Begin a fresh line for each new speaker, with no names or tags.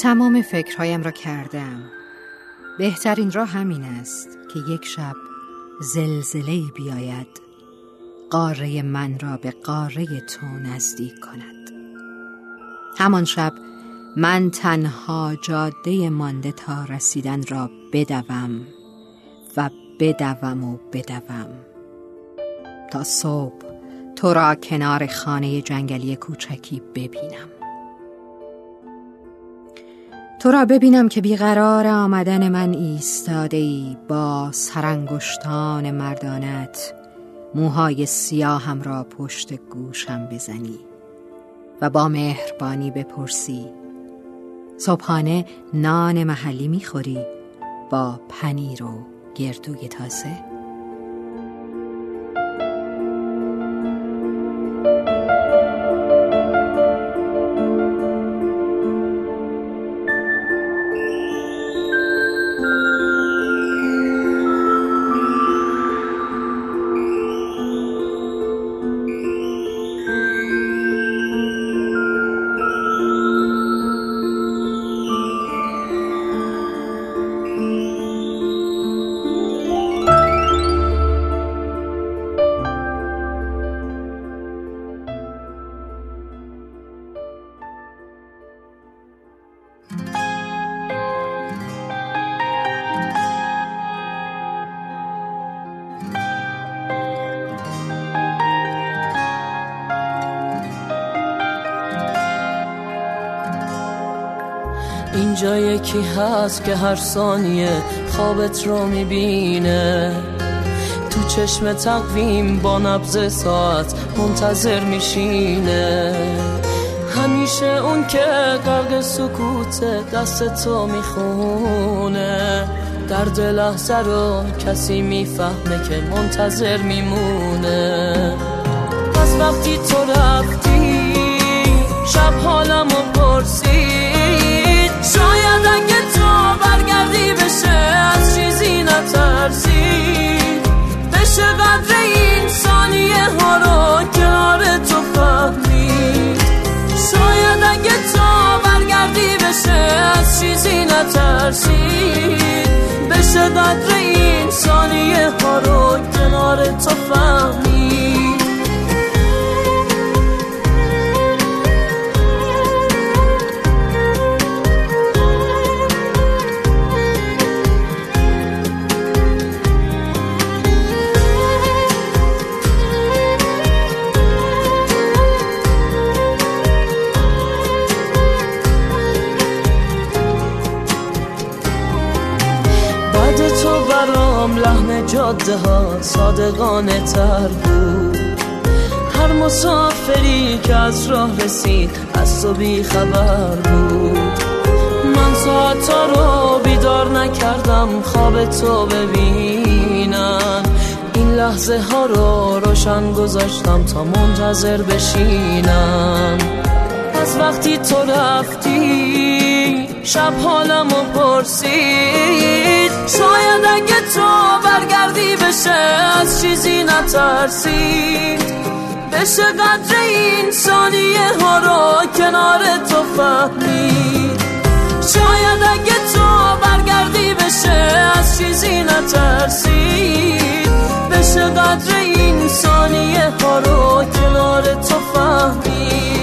تمام فکرهایم را کردم. بهترین راه همین است که یک شب زلزله بیاید. قاره من را به قاره تو نزدیک کند. همان شب من تنها جاده مانده تا رسیدن را بدوم و بدوم و بدوم. تا صبح تو را کنار خانه جنگلی کوچکی ببینم. تو را ببینم که بیقرار آمدن من ایستاده ای با سرانگشتان مردانت. موهای سیاهم را پشت گوشم بزنی و با مهربانی بپرسی. صبحانه نان محلی می‌خوری با پنیر و گردوی تازه.
اینجا یکی هست که هر ثانیه خوابت رو می‌بینه. تو چشم تقویم با نبز ساعت منتظر میشینه. همیشه اون که قرق سکوت دست تو می‌خونه. درد لحظه رو کسی می‌فهمه که منتظر میمونه. از وقتی تو رفتی قدر این ثانیه ها رو کنار تو فهمید جاده ها صادقانه تر بود. هر مسافری که از راه رسید از تو بی خبر بود. من ساعت رو بیدار نکردم خواب تو ببینم. این لحظه ها رو روشن گذاشتم تا منتظر بشینم. از وقتی تو رفتی شب حالمو پرسید. بشه از چیزی نترسید بشه قدر این ثانیه ها رو کنار تو فهمید شاید اگه تو برگردی بشه از چیزی نترسید بشه قدر این ثانیه ها رو کنار تو فهمید